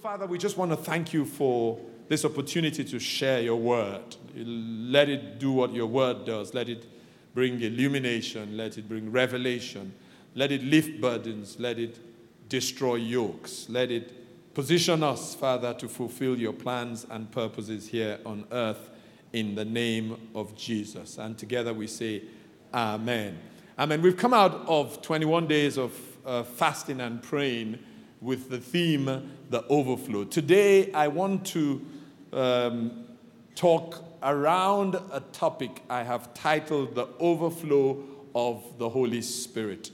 Father, we just want to thank you for this opportunity to share your word. Let it do what your word does. Let it bring illumination. Let it bring revelation. Let it lift burdens. Let it destroy yokes. Let it position us, Father, to fulfill your plans and purposes here on earth in the name of Jesus. And together we say, Amen. Amen. We've come out of 21 days of uh, fasting and praying with the theme, the overflow. Today, I want to um, talk around a topic I have titled The Overflow of the Holy Spirit.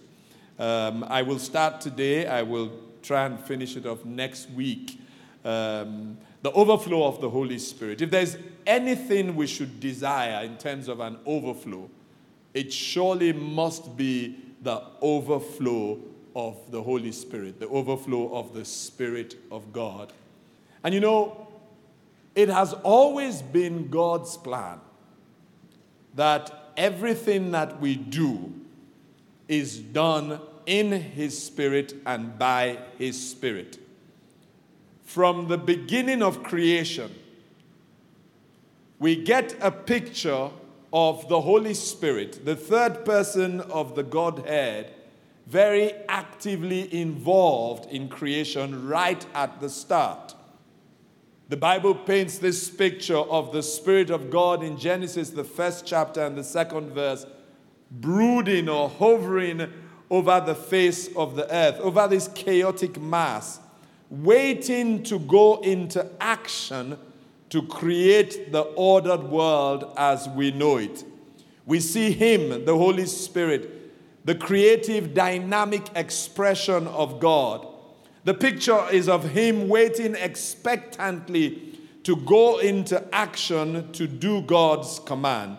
Um, I will start today, I will try and finish it off next week. Um, the overflow of the Holy Spirit. If there's anything we should desire in terms of an overflow, it surely must be the overflow of the Holy Spirit, the overflow of the Spirit of God. And you know, it has always been God's plan that everything that we do is done in His Spirit and by His Spirit. From the beginning of creation, we get a picture of the Holy Spirit, the third person of the Godhead, very actively involved in creation right at the start. The Bible paints this picture of the Spirit of God in Genesis, the first chapter and the second verse, brooding or hovering over the face of the earth, over this chaotic mass, waiting to go into action to create the ordered world as we know it. We see Him, the Holy Spirit, the creative, dynamic expression of God. The picture is of him waiting expectantly to go into action to do God's command.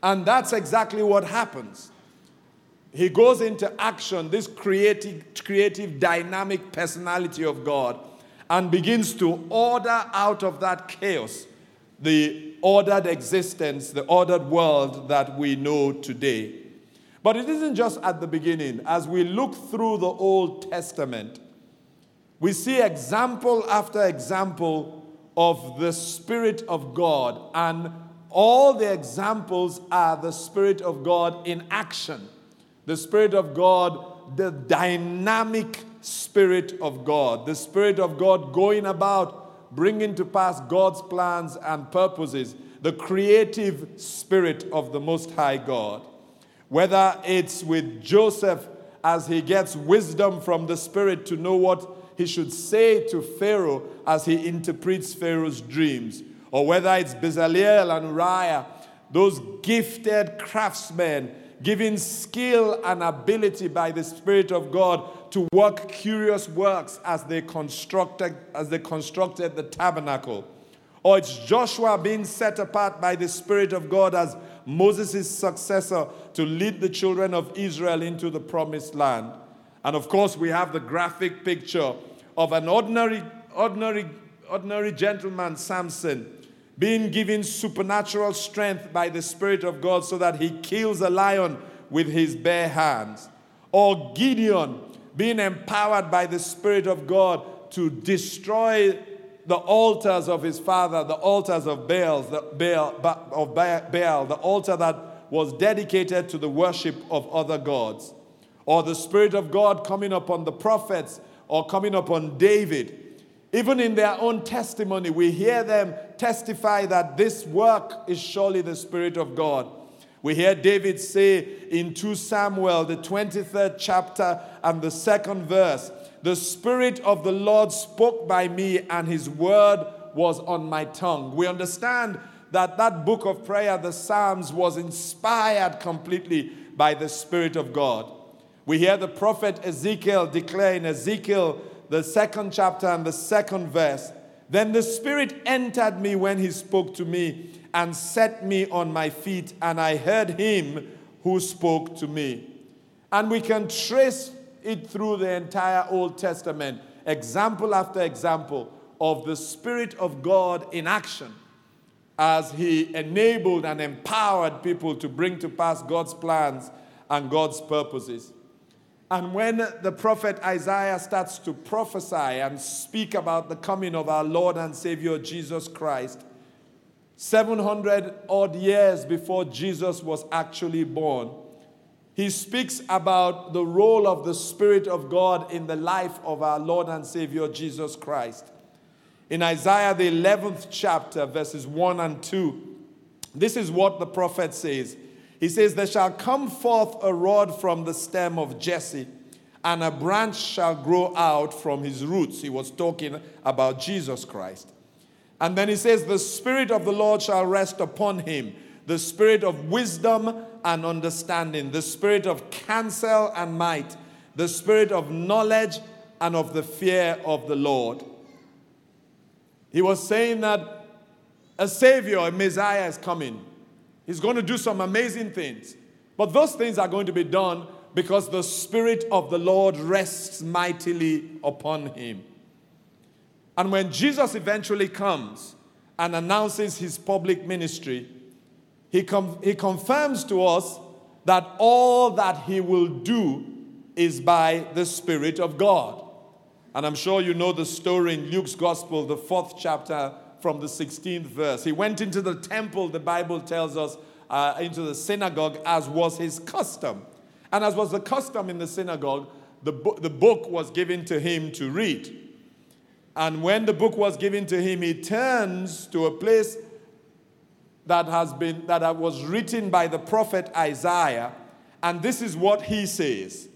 And that's exactly what happens. He goes into action, this creative, creative, dynamic personality of God, and begins to order out of that chaos the ordered existence, the ordered world that we know today. But it isn't just at the beginning. As we look through the Old Testament, we see example after example of the Spirit of God, and all the examples are the Spirit of God in action. The Spirit of God, the dynamic Spirit of God, the Spirit of God going about bringing to pass God's plans and purposes, the creative Spirit of the Most High God. Whether it's with Joseph as he gets wisdom from the Spirit to know what he should say to Pharaoh as he interprets Pharaoh's dreams, or whether it's Bezalel and Uriah, those gifted craftsmen given skill and ability by the Spirit of God to work curious works as they constructed, as they constructed the tabernacle. Or it's Joshua being set apart by the Spirit of God as Moses' successor to lead the children of Israel into the promised land. And of course, we have the graphic picture of an ordinary, ordinary, ordinary gentleman, Samson, being given supernatural strength by the Spirit of God so that he kills a lion with his bare hands. Or Gideon being empowered by the Spirit of God to destroy the altars of his father, the altars of Baal, the Baal, of Baal, the altar that was dedicated to the worship of other gods, or the Spirit of God coming upon the prophets or coming upon David. Even in their own testimony, we hear them testify that this work is surely the Spirit of God. We hear David say in 2 Samuel, the 23rd chapter and the second verse, the Spirit of the Lord spoke by me, and His word was on my tongue. We understand that that book of prayer, the Psalms, was inspired completely by the Spirit of God. We hear the prophet Ezekiel declare in Ezekiel, the second chapter and the second verse, Then the Spirit entered me when he spoke to me and set me on my feet, and I heard him who spoke to me. And we can trace it through the entire Old Testament, example after example of the Spirit of God in action as he enabled and empowered people to bring to pass God's plans and God's purposes. And when the prophet Isaiah starts to prophesy and speak about the coming of our Lord and Savior Jesus Christ, 700 odd years before Jesus was actually born, he speaks about the role of the Spirit of God in the life of our Lord and Savior Jesus Christ. In Isaiah, the 11th chapter, verses 1 and 2, this is what the prophet says. He says, There shall come forth a rod from the stem of Jesse, and a branch shall grow out from his roots. He was talking about Jesus Christ. And then he says, The Spirit of the Lord shall rest upon him the Spirit of wisdom and understanding, the Spirit of counsel and might, the Spirit of knowledge and of the fear of the Lord. He was saying that a Savior, a Messiah is coming. He's going to do some amazing things. But those things are going to be done because the Spirit of the Lord rests mightily upon him. And when Jesus eventually comes and announces his public ministry, he, com- he confirms to us that all that he will do is by the Spirit of God. And I'm sure you know the story in Luke's Gospel, the fourth chapter, from the 16th verse. He went into the temple, the Bible tells us, uh, into the synagogue, as was his custom. And as was the custom in the synagogue, the, bo- the book was given to him to read. And when the book was given to him, he turns to a place that has been that was written by the prophet Isaiah, and this is what he says.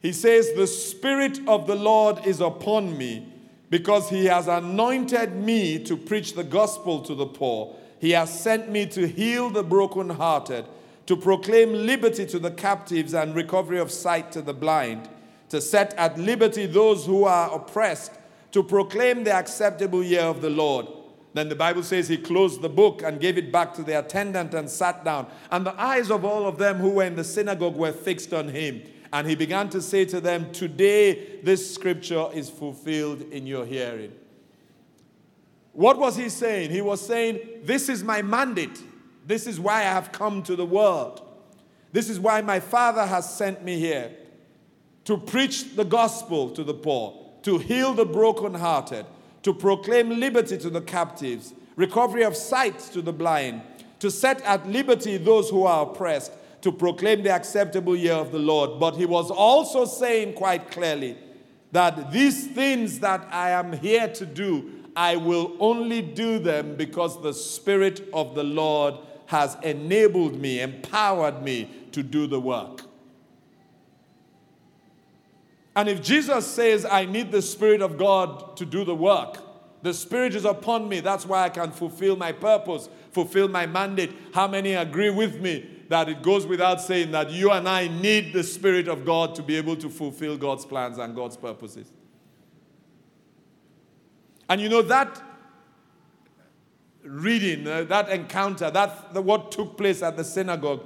He says, The Spirit of the Lord is upon me because he has anointed me to preach the gospel to the poor. He has sent me to heal the brokenhearted, to proclaim liberty to the captives and recovery of sight to the blind, to set at liberty those who are oppressed, to proclaim the acceptable year of the Lord. Then the Bible says he closed the book and gave it back to the attendant and sat down. And the eyes of all of them who were in the synagogue were fixed on him. And he began to say to them, Today this scripture is fulfilled in your hearing. What was he saying? He was saying, This is my mandate. This is why I have come to the world. This is why my Father has sent me here to preach the gospel to the poor, to heal the brokenhearted, to proclaim liberty to the captives, recovery of sight to the blind, to set at liberty those who are oppressed to proclaim the acceptable year of the Lord. But he was also saying quite clearly that these things that I am here to do, I will only do them because the Spirit of the Lord has enabled me, empowered me to do the work. And if Jesus says, I need the Spirit of God to do the work, the Spirit is upon me. That's why I can fulfill my purpose, fulfill my mandate. How many agree with me that it goes without saying that you and I need the Spirit of God to be able to fulfill God's plans and God's purposes. And you know that reading, uh, that encounter, that the, what took place at the synagogue,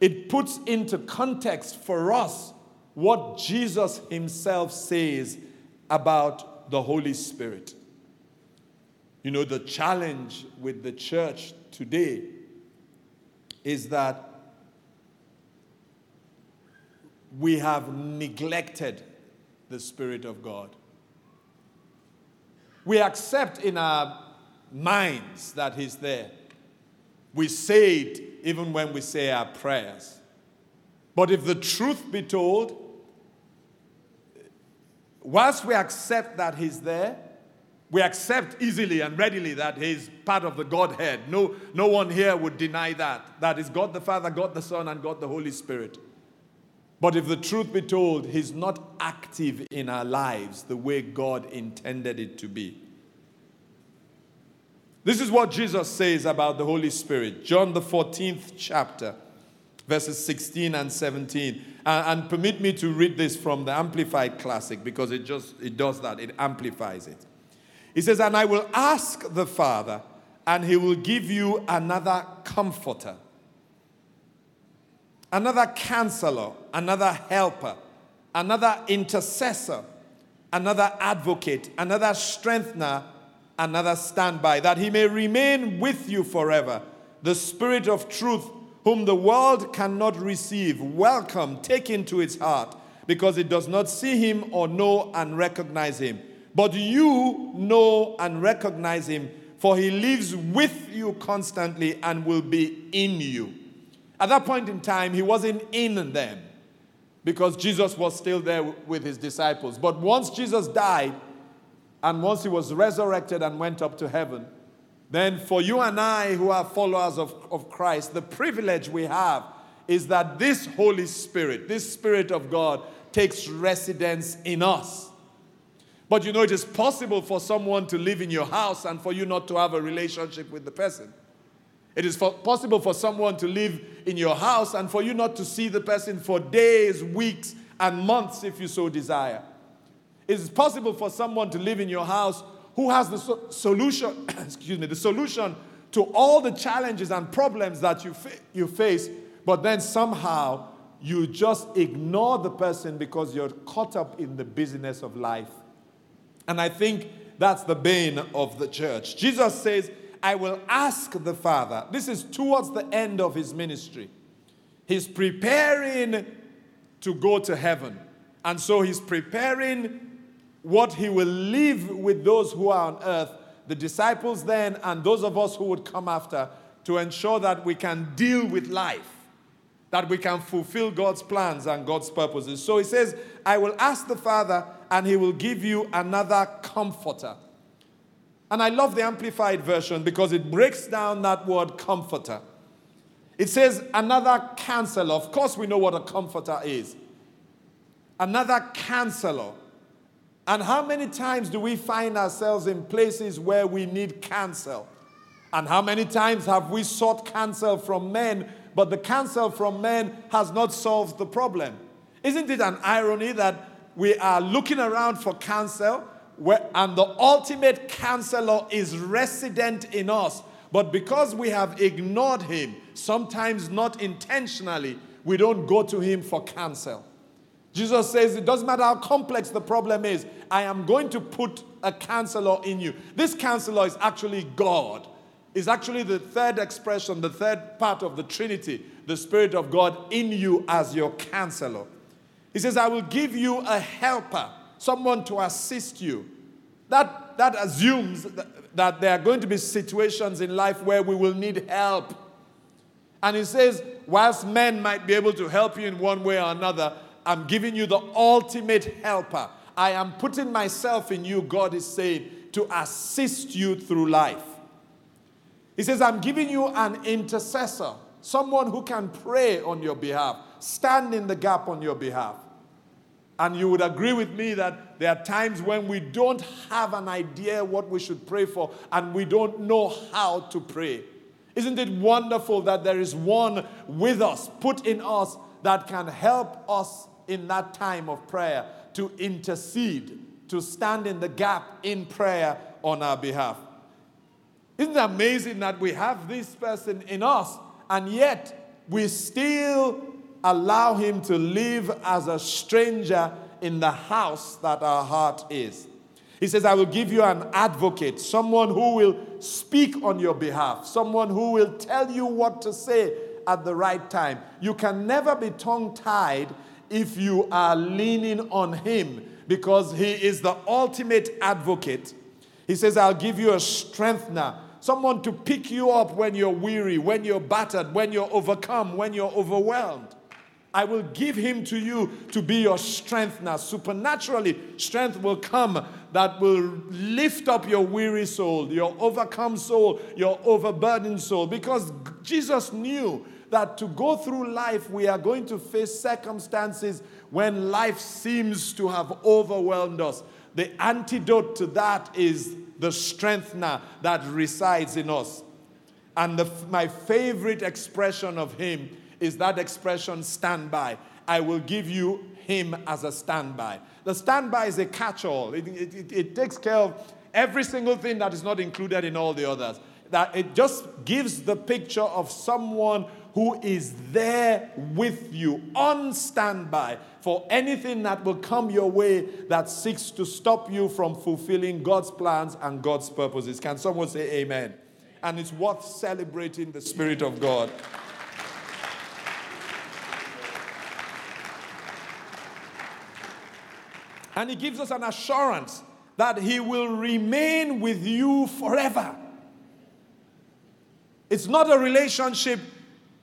it puts into context for us what Jesus himself says about the Holy Spirit. You know, the challenge with the church today is that we have neglected the Spirit of God. We accept in our minds that He's there. We say it even when we say our prayers. But if the truth be told, whilst we accept that He's there, we accept easily and readily that He's part of the Godhead. No, no one here would deny that. That is God the Father, God the Son, and God the Holy Spirit. But if the truth be told, He's not active in our lives the way God intended it to be. This is what Jesus says about the Holy Spirit. John, the 14th chapter, verses 16 and 17. And, and permit me to read this from the Amplified Classic because it just it does that, it amplifies it. He says, And I will ask the Father, and he will give you another comforter, another counselor, another helper, another intercessor, another advocate, another strengthener, another standby, that he may remain with you forever. The Spirit of truth, whom the world cannot receive, welcome, take into its heart, because it does not see him or know and recognize him. But you know and recognize him, for he lives with you constantly and will be in you. At that point in time, he wasn't in them because Jesus was still there with his disciples. But once Jesus died, and once he was resurrected and went up to heaven, then for you and I who are followers of, of Christ, the privilege we have is that this Holy Spirit, this Spirit of God, takes residence in us. But you know, it is possible for someone to live in your house and for you not to have a relationship with the person. It is for, possible for someone to live in your house and for you not to see the person for days, weeks, and months if you so desire. It is possible for someone to live in your house who has the so- solution, excuse me, the solution to all the challenges and problems that you, fa- you face, but then somehow you just ignore the person because you're caught up in the busyness of life. And I think that's the bane of the church. Jesus says, I will ask the Father. This is towards the end of his ministry. He's preparing to go to heaven. And so he's preparing what he will leave with those who are on earth, the disciples then, and those of us who would come after, to ensure that we can deal with life, that we can fulfill God's plans and God's purposes. So he says, I will ask the Father, and he will give you another comforter. And I love the Amplified Version because it breaks down that word comforter. It says another counselor. Of course, we know what a comforter is. Another counselor. And how many times do we find ourselves in places where we need counsel? And how many times have we sought counsel from men, but the counsel from men has not solved the problem? Isn't it an irony that we are looking around for counsel, where, and the ultimate counselor is resident in us? But because we have ignored him, sometimes not intentionally, we don't go to him for counsel. Jesus says, It doesn't matter how complex the problem is, I am going to put a counselor in you. This counselor is actually God. Is actually the third expression, the third part of the Trinity, the Spirit of God in you as your counselor. He says, I will give you a helper, someone to assist you. That, that assumes that, that there are going to be situations in life where we will need help. And he says, whilst men might be able to help you in one way or another, I'm giving you the ultimate helper. I am putting myself in you, God is saying, to assist you through life. He says, I'm giving you an intercessor, someone who can pray on your behalf, stand in the gap on your behalf. And you would agree with me that there are times when we don't have an idea what we should pray for and we don't know how to pray. Isn't it wonderful that there is one with us, put in us, that can help us in that time of prayer to intercede, to stand in the gap in prayer on our behalf? Isn't it amazing that we have this person in us and yet we still allow him to live as a stranger in the house that our heart is. He says, I will give you an advocate, someone who will speak on your behalf, someone who will tell you what to say at the right time. You can never be tongue tied if you are leaning on him because he is the ultimate advocate. He says, I'll give you a strengthener, someone to pick you up when you're weary, when you're battered, when you're overcome, when you're overwhelmed. I will give him to you to be your strengthener. Supernaturally, strength will come that will lift up your weary soul, your overcome soul, your overburdened soul. Because Jesus knew that to go through life, we are going to face circumstances when life seems to have overwhelmed us. The antidote to that is the strengthener that resides in us. And the, my favorite expression of him is that expression standby. I will give you him as a standby. The standby is a catch all, it, it, it, it takes care of every single thing that is not included in all the others. That it just gives the picture of someone who is there with you on standby for anything that will come your way that seeks to stop you from fulfilling God's plans and God's purposes. Can someone say amen? And it's worth celebrating the Spirit of God. And He gives us an assurance that He will remain with you forever. It's not a relationship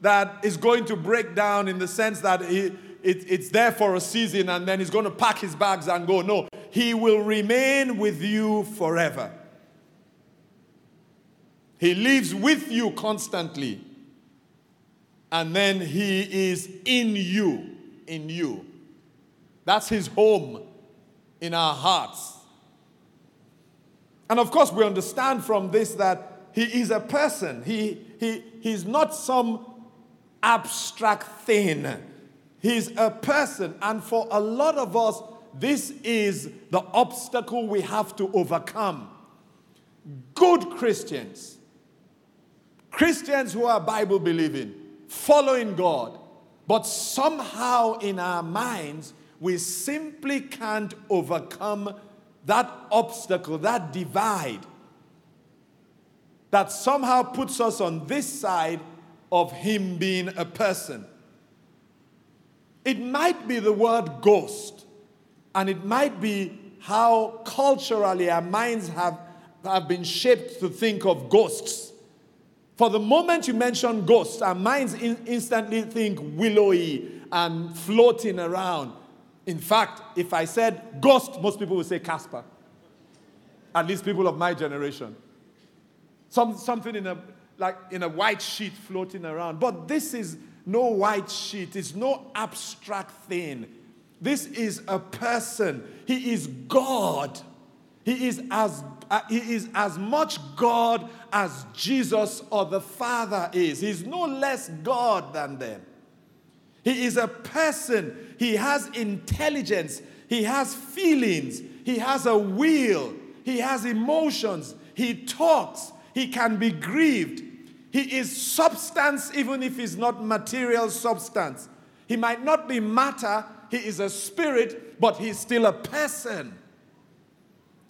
that is going to break down in the sense that it, it's there for a season and then he's going to pack his bags and go. No, he will remain with you forever. He lives with you constantly. And then he is in you. In you. That's his home in our hearts. And of course, we understand from this that he is a person. He, he, he's not some abstract thing. He's a person. And for a lot of us, this is the obstacle we have to overcome. Good Christians, Christians who are Bible believing, following God, but somehow in our minds, we simply can't overcome that obstacle, that divide that somehow puts us on this side of him being a person. It might be the word ghost, and it might be how culturally our minds have, have been shaped to think of ghosts. For the moment you mention ghosts, our minds in, instantly think willowy and floating around. In fact, if I said ghost, most people would say Casper. At least people of my generation. Some, something in a, like in a white sheet floating around. But this is no white sheet, it's no abstract thing. This is a person. He is God. He is as, uh, he is as much God as Jesus or the Father is. He's no less God than them. He is a person. He has intelligence. He has feelings. He has a will. He has emotions. He talks. He can be grieved. He is substance, even if he's not material substance. He might not be matter, he is a spirit, but he's still a person.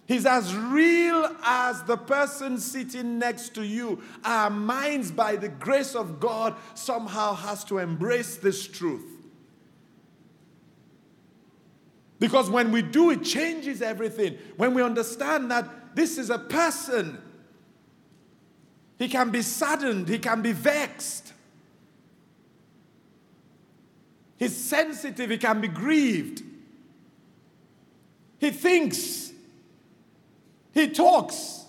He's as real as the person sitting next to you. Our minds, by the grace of God, somehow has to embrace this truth. Because when we do, it changes everything. When we understand that this is a person, he can be saddened, he can be vexed. He's sensitive, he can be grieved. He thinks, he talks.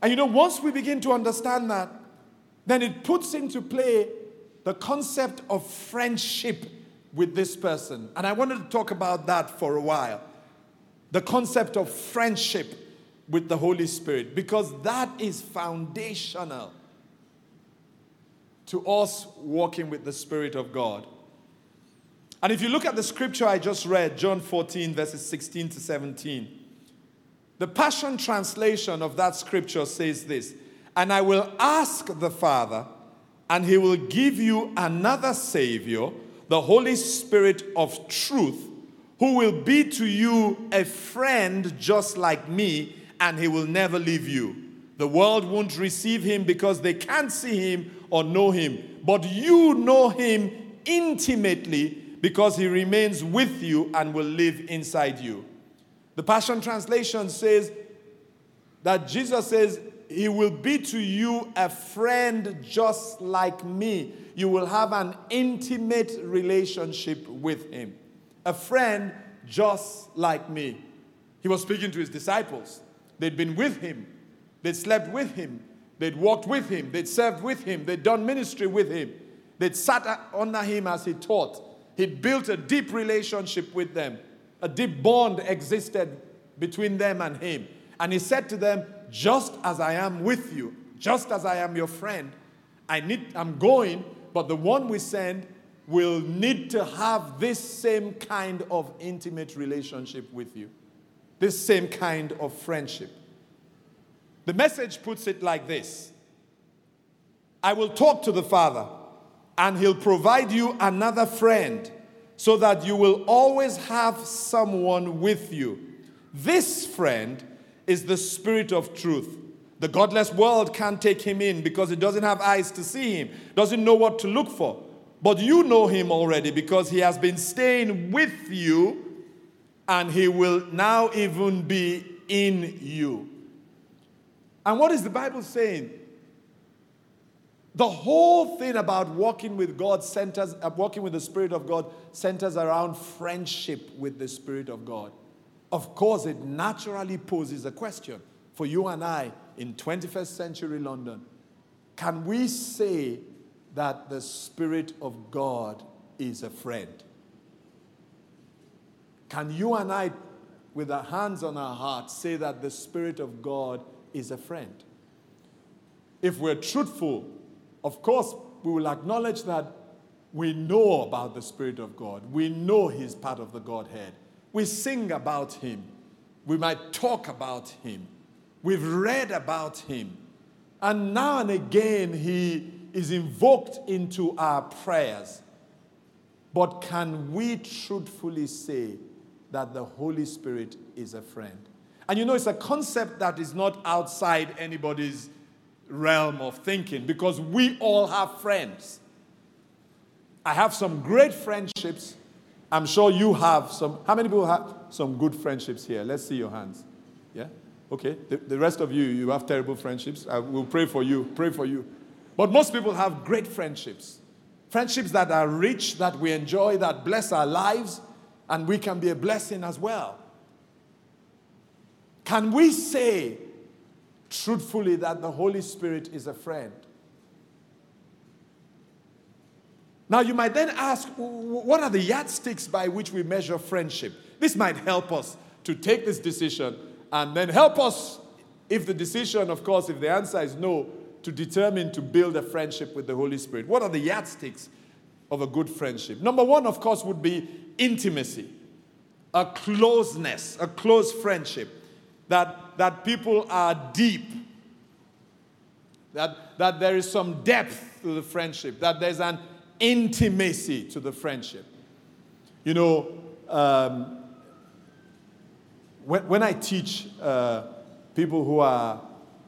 And you know, once we begin to understand that, then it puts into play the concept of friendship with this person. And I wanted to talk about that for a while the concept of friendship with the Holy Spirit because that is foundational to us walking with the Spirit of God. And if you look at the scripture I just read, John 14, verses 16 to 17, the Passion Translation of that scripture says this And I will ask the Father, and he will give you another Savior, the Holy Spirit of truth who will be to you a friend just like me, and he will never leave you. The world won't receive him because they can't see him or know him, but you know him intimately because he remains with you and will live inside you. The Passion Translation says that Jesus says, He will be to you a friend just like me. You will have an intimate relationship with him a friend just like me. He was speaking to his disciples. They'd been with him, they'd slept with him, they'd walked with him, they'd served with him, they'd done ministry with him, they'd sat under him as he taught. He'd built a deep relationship with them, a deep bond existed between them and him. And he said to them, Just as I am with you, just as I am your friend, I need, I'm going, but the one we send will need to have this same kind of intimate relationship with you, this same kind of friendship. The message puts it like this I will talk to the Father, and He'll provide you another friend so that you will always have someone with you. This friend is the Spirit of truth. The godless world can't take him in because it doesn't have eyes to see him, doesn't know what to look for. But you know him already because he has been staying with you and he will now even be in you. And what is the Bible saying? The whole thing about walking with God centers, uh, walking with the Spirit of God centers around friendship with the Spirit of God. Of course, it naturally poses a question for you and I in 21st century London. Can we say that the Spirit of God is a friend? Can you and I, with our hands on our hearts, say that the Spirit of God is a friend? If we're truthful, of course, we will acknowledge that we know about the Spirit of God. We know He's part of the Godhead. We sing about Him. We might talk about Him. We've read about Him. And now and again, He is invoked into our prayers. But can we truthfully say that the Holy Spirit is a friend? And you know, it's a concept that is not outside anybody's realm of thinking because we all have friends. I have some great friendships. I'm sure you have some. How many people have some good friendships here? Let's see your hands. Yeah? Okay. The, the rest of you, you have terrible friendships. I will pray for you. Pray for you. But most people have great friendships. Friendships that are rich, that we enjoy, that bless our lives, and we can be a blessing as well. Can we say truthfully that the Holy Spirit is a friend. Now, you might then ask, what are the yardsticks by which we measure friendship? This might help us to take this decision and then help us, if the decision, of course, if the answer is no, to determine to build a friendship with the Holy Spirit. What are the yardsticks of a good friendship? Number one, of course, would be intimacy, a closeness, a close friendship that that people are deep, that, that there is some depth to the friendship, that there's an intimacy to the friendship. You know, um, when, when I teach uh, people who are,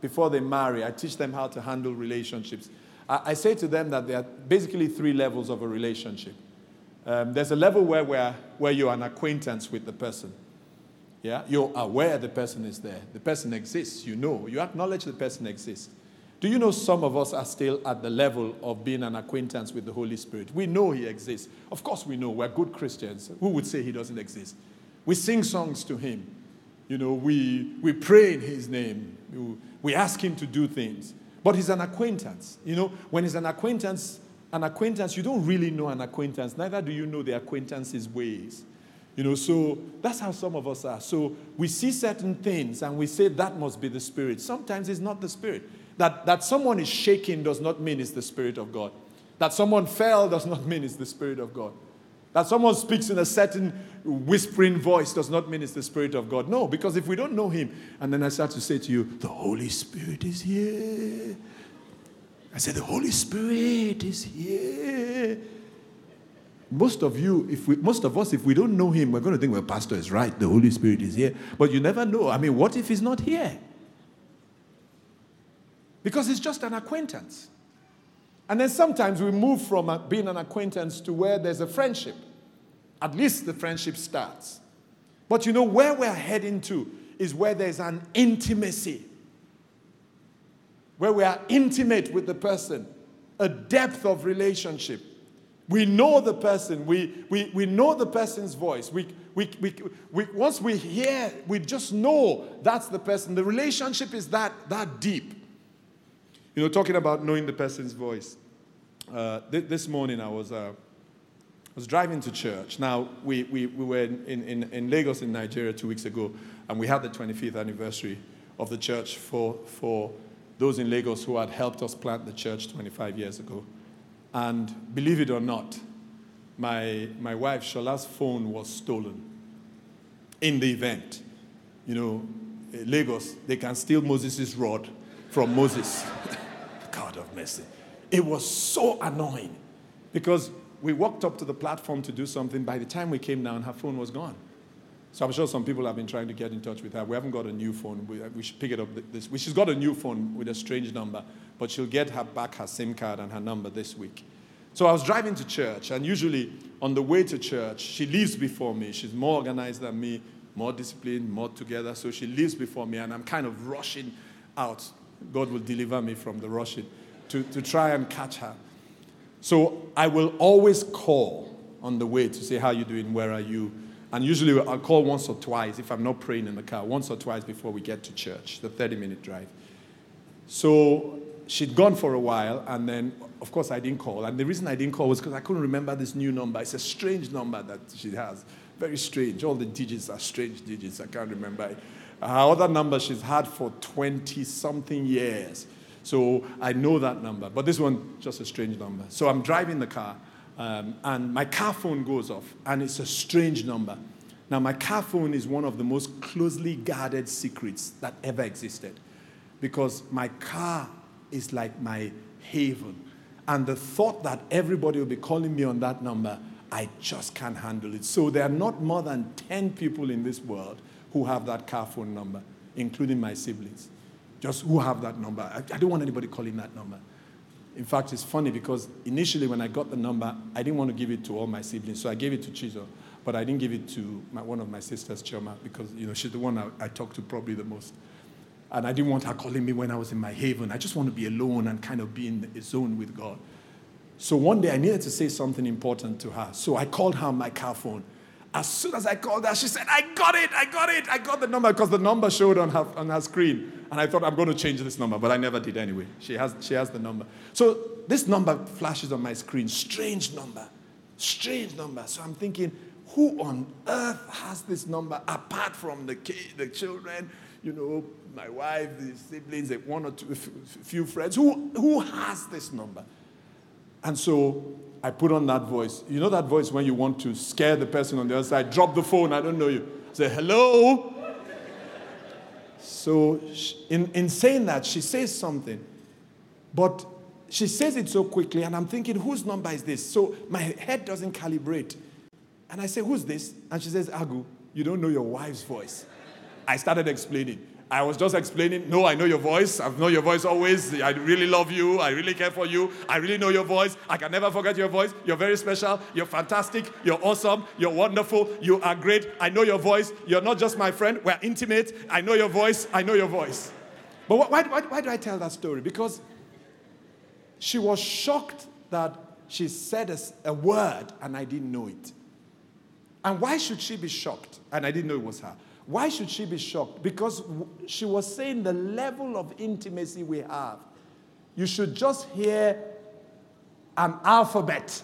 before they marry, I teach them how to handle relationships. I, I say to them that there are basically three levels of a relationship. Um, there's a level where, where, where you're an acquaintance with the person. Yeah, you're aware the person is there. The person exists. You know. You acknowledge the person exists. Do you know some of us are still at the level of being an acquaintance with the Holy Spirit? We know He exists. Of course, we know. We're good Christians. Who would say He doesn't exist? We sing songs to Him. You know, we, we pray in His name. We ask Him to do things. But He's an acquaintance. You know, when He's an acquaintance, an acquaintance, you don't really know an acquaintance. Neither do you know the acquaintance's ways. You know, so that's how some of us are. So we see certain things and we say that must be the Spirit. Sometimes it's not the Spirit. That, that someone is shaking does not mean it's the Spirit of God. That someone fell does not mean it's the Spirit of God. That someone speaks in a certain whispering voice does not mean it's the Spirit of God. No, because if we don't know Him, and then I start to say to you, the Holy Spirit is here. I say, the Holy Spirit is here. Most of you, if we, most of us, if we don't know him, we're going to think, well, Pastor is right, the Holy Spirit is here. But you never know. I mean, what if he's not here? Because it's just an acquaintance. And then sometimes we move from uh, being an acquaintance to where there's a friendship. At least the friendship starts. But you know, where we're heading to is where there's an intimacy, where we are intimate with the person, a depth of relationship. We know the person. We, we, we know the person's voice. We, we, we, we, once we hear, we just know that's the person. The relationship is that, that deep. You know, talking about knowing the person's voice. Uh, th- this morning I was, uh, was driving to church. Now, we, we, we were in, in, in Lagos in Nigeria two weeks ago, and we had the 25th anniversary of the church for, for those in Lagos who had helped us plant the church 25 years ago. And believe it or not, my, my wife Shola's phone was stolen in the event. You know, eh, Lagos, they can steal Moses' rod from Moses. Mercy. It was so annoying because we walked up to the platform to do something. By the time we came down, her phone was gone. So I'm sure some people have been trying to get in touch with her. We haven't got a new phone. We, uh, we should pick it up this. She's got a new phone with a strange number, but she'll get her back her SIM card and her number this week. So I was driving to church, and usually on the way to church, she leaves before me. She's more organized than me, more disciplined, more together. So she leaves before me, and I'm kind of rushing out. God will deliver me from the rushing to, to try and catch her. So I will always call on the way to say, How you doing? Where are you? And usually I'll call once or twice if I'm not praying in the car, once or twice before we get to church, the 30 minute drive. So she'd gone for a while, and then, of course, I didn't call. And the reason I didn't call was because I couldn't remember this new number. It's a strange number that she has. Very strange. All the digits are strange digits. I can't remember it. Her other number she's had for 20 something years. So I know that number. But this one, just a strange number. So I'm driving the car, um, and my car phone goes off, and it's a strange number. Now, my car phone is one of the most closely guarded secrets that ever existed because my car is like my haven. And the thought that everybody will be calling me on that number, I just can't handle it. So there are not more than 10 people in this world who have that car phone number, including my siblings. Just who have that number. I, I don't want anybody calling that number. In fact, it's funny because initially when I got the number, I didn't want to give it to all my siblings, so I gave it to Chizo, but I didn't give it to my, one of my sisters, Choma, because you know she's the one I, I talk to probably the most. And I didn't want her calling me when I was in my haven. I just want to be alone and kind of be in a zone with God. So one day I needed to say something important to her. So I called her on my car phone. As soon as I called her, she said, I got it, I got it, I got the number because the number showed on her, on her screen. And I thought, I'm going to change this number, but I never did anyway. She has, she has the number. So this number flashes on my screen. Strange number. Strange number. So I'm thinking, who on earth has this number apart from the, kids, the children, you know, my wife, the siblings, one or two, few friends? Who, who has this number? And so I put on that voice. You know that voice when you want to scare the person on the other side? Drop the phone, I don't know you. Say, hello. So, in, in saying that, she says something, but she says it so quickly, and I'm thinking, whose number is this? So, my head doesn't calibrate. And I say, Who's this? And she says, Agu, you don't know your wife's voice. I started explaining. I was just explaining, no, I know your voice. I've known your voice always. I really love you. I really care for you. I really know your voice. I can never forget your voice. You're very special. You're fantastic. You're awesome. You're wonderful. You are great. I know your voice. You're not just my friend. We're intimate. I know your voice. I know your voice. But why, why, why do I tell that story? Because she was shocked that she said a, a word and I didn't know it. And why should she be shocked? And I didn't know it was her. Why should she be shocked? Because she was saying the level of intimacy we have. You should just hear an alphabet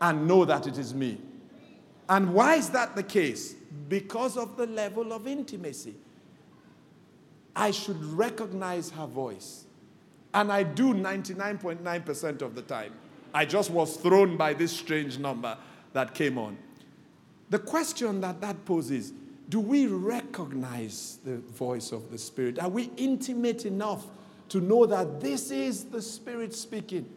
and know that it is me. And why is that the case? Because of the level of intimacy. I should recognize her voice. And I do 99.9% of the time. I just was thrown by this strange number that came on. The question that that poses do we recognize the voice of the Spirit? Are we intimate enough to know that this is the Spirit speaking?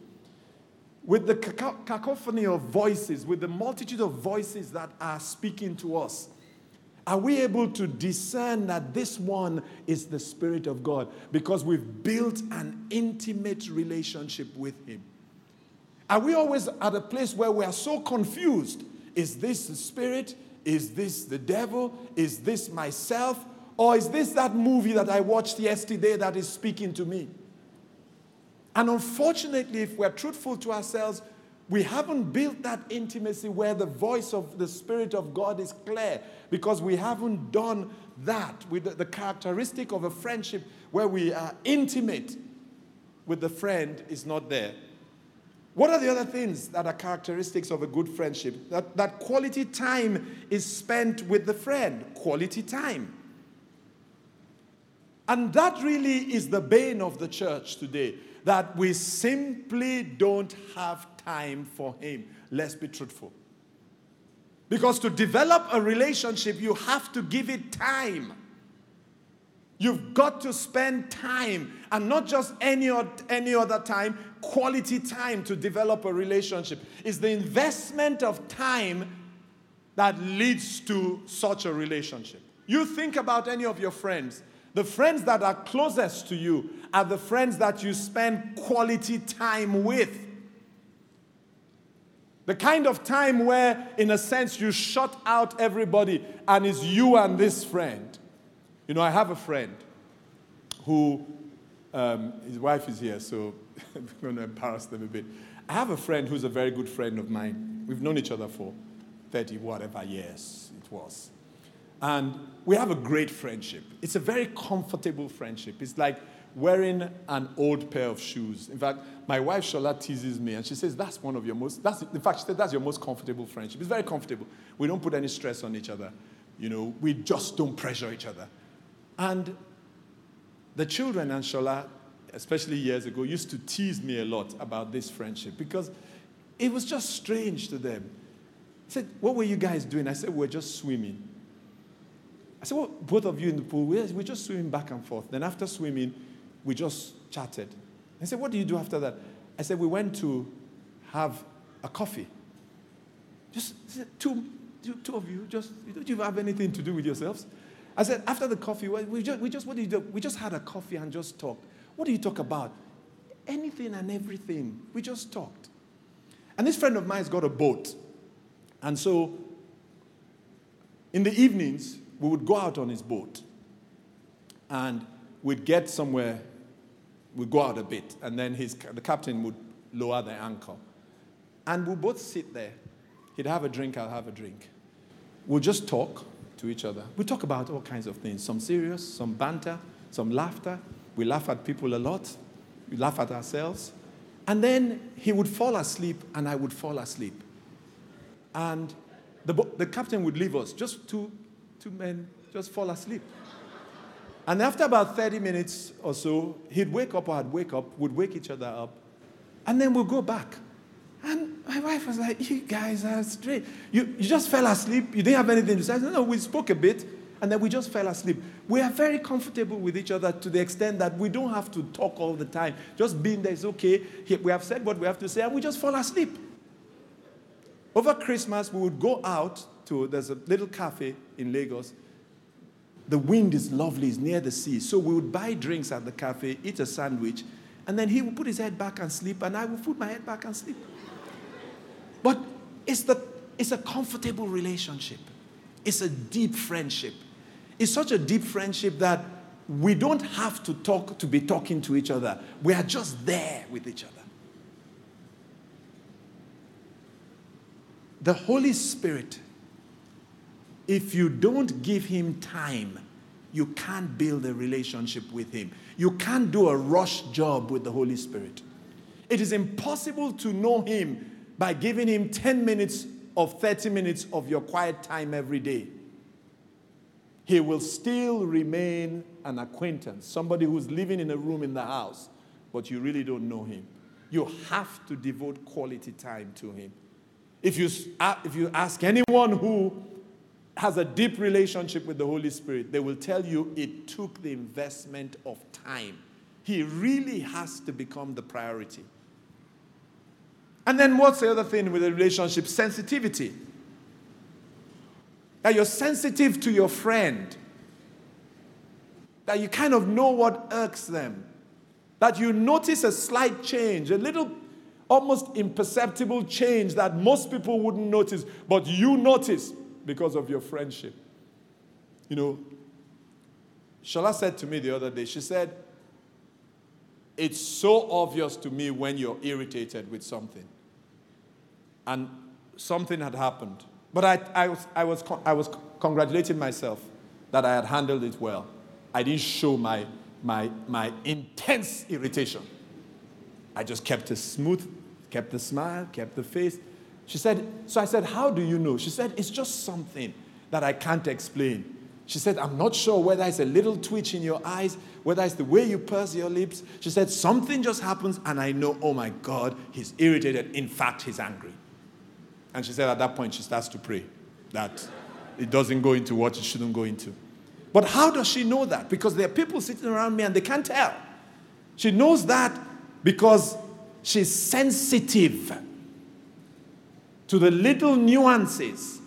With the cacophony of voices, with the multitude of voices that are speaking to us, are we able to discern that this one is the Spirit of God because we've built an intimate relationship with Him? Are we always at a place where we are so confused? Is this the Spirit? Is this the devil? Is this myself? Or is this that movie that I watched yesterday that is speaking to me? And unfortunately, if we're truthful to ourselves, we haven't built that intimacy where the voice of the Spirit of God is clear because we haven't done that with the, characteristic of a friendship where we are intimate with the friend is not there. What are the other things that are characteristics of a good friendship? That, that quality time is spent with the friend, quality time. And that really is the bane of the church today, that we simply don't have time for Him. Let's be truthful. Because to develop a relationship, you have to give it time. You've got to spend time, and not just any, any other time, quality time to develop a relationship. It's the investment of time that leads to such a relationship. You think about any of your friends. The friends that are closest to you are the friends that you spend quality time with. The kind of time where, in a sense, you shut out everybody and it's you and this friend. You know, I have a friend who, um, his wife is here, so I'm going to embarrass them a bit. I have a friend who's a very good friend of mine. We've known each other for 30 whatever years it was. And we have a great friendship. It's a very comfortable friendship. It's like wearing an old pair of shoes. In fact, my wife Shola teases me and she says, That's one of your most, that's, in fact, she said, That's your most comfortable friendship. It's very comfortable. We don't put any stress on each other. You know, we just don't pressure each other. And the children and Shola, especially years ago, used to tease me a lot about this friendship because it was just strange to them. I said, What were you guys doing? I said, We're just swimming. I said, Well, both of you in the pool, we're just swimming back and forth. Then after swimming, we just chatted. I said, What do you do after that? I said, We went to have a coffee. Just two, two of you, just, don't you have anything to do with yourselves? I said, After the coffee, we just, we just, what do you do? We just had a coffee and just talked. What do you talk about? Anything and everything. We just talked. And this friend of mine's got a boat. And so, in the evenings, we would go out on his boat. And we'd get somewhere we'd go out a bit, and then his, the captain would lower the anchor. And we'd both sit there. He'd have a drink, I'll have a drink. We'll just talk to each other. We talk about all kinds of things some serious, some banter, some laughter. We laugh at people a lot, we laugh at ourselves. And then he would fall asleep, and I would fall asleep. And the, the captain would leave us, just two, two men just fall asleep. And after about 30 minutes or so, he'd wake up or I'd wake up, would wake each other up, and then we'll go back. And my wife was like, You guys are straight. You, you just fell asleep. You didn't have anything to say. Said, No, we spoke a bit, and then we just fell asleep. We are very comfortable with each other to the extent that we don't have to talk all the time. Just being there is okay. We have said what we have to say, and we just fall asleep. Over Christmas, we would go out to, there's a little cafe in Lagos the wind is lovely, it's near the sea. So we would buy drinks at the cafe, eat a sandwich, and then he would put his head back and sleep, and I would put my head back and sleep. But it's, the, it's a comfortable relationship, it's a deep friendship. It's such a deep friendship that we don't have to talk to be talking to each other, we are just there with each other. The Holy Spirit if you don't give him time, you can't build a relationship with him. You can't do a rush job with the Holy Spirit. It is impossible to know him by giving him 10 minutes of 30 minutes of your quiet time every day. He will still remain an acquaintance, somebody who's living in a room in the house, but you really don't know him. You have to devote quality time to him. If you, if you ask anyone who has a deep relationship with the Holy Spirit, they will tell you it took the investment of time. He really has to become the priority. And then what's the other thing with the relationship? Sensitivity. That you're sensitive to your friend. That you kind of know what irks them. That you notice a slight change, a little almost imperceptible change that most people wouldn't notice, but you notice because of your friendship. You know, Shola said to me the other day, she said, It's so obvious to me when you're irritated with something. And something had happened. But I, I, was, I, was, I was congratulating myself that I had handled it well. I didn't show my, my, my intense irritation. I just kept it smooth, kept the smile, kept the face. She said, So I said, How do you know? She said, It's just something that I can't explain. She said, I'm not sure whether it's a little twitch in your eyes, whether it's the way you purse your lips. She said, Something just happens, and I know, oh my God, he's irritated. In fact, he's angry. And she said at that point she starts to pray that it doesn't go into what it shouldn't go into. But how does she know that? Because there are people sitting around me and they can't tell. She knows that because she's sensitive to the little nuances.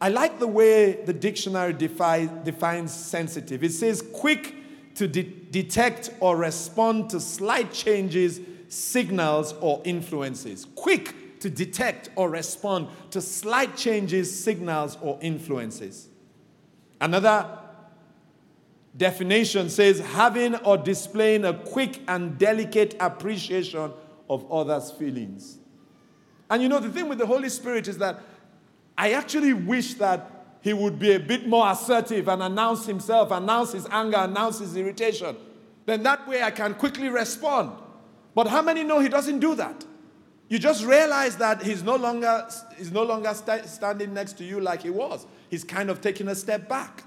I like the way the dictionary defi- defines sensitive. It says quick to de- detect or respond to slight changes, signals, or influences. Quick to detect or respond to slight changes, signals, or influences. Another definition says having or displaying a quick and delicate appreciation of others' feelings. And you know, the thing with the Holy Spirit is that I actually wish that he would be a bit more assertive and announce himself, announce his anger, announce his irritation. Then that way I can quickly respond. But how many know he doesn't do that? You just realize that he's no longer, he's no longer st- standing next to you like he was. He's kind of taking a step back.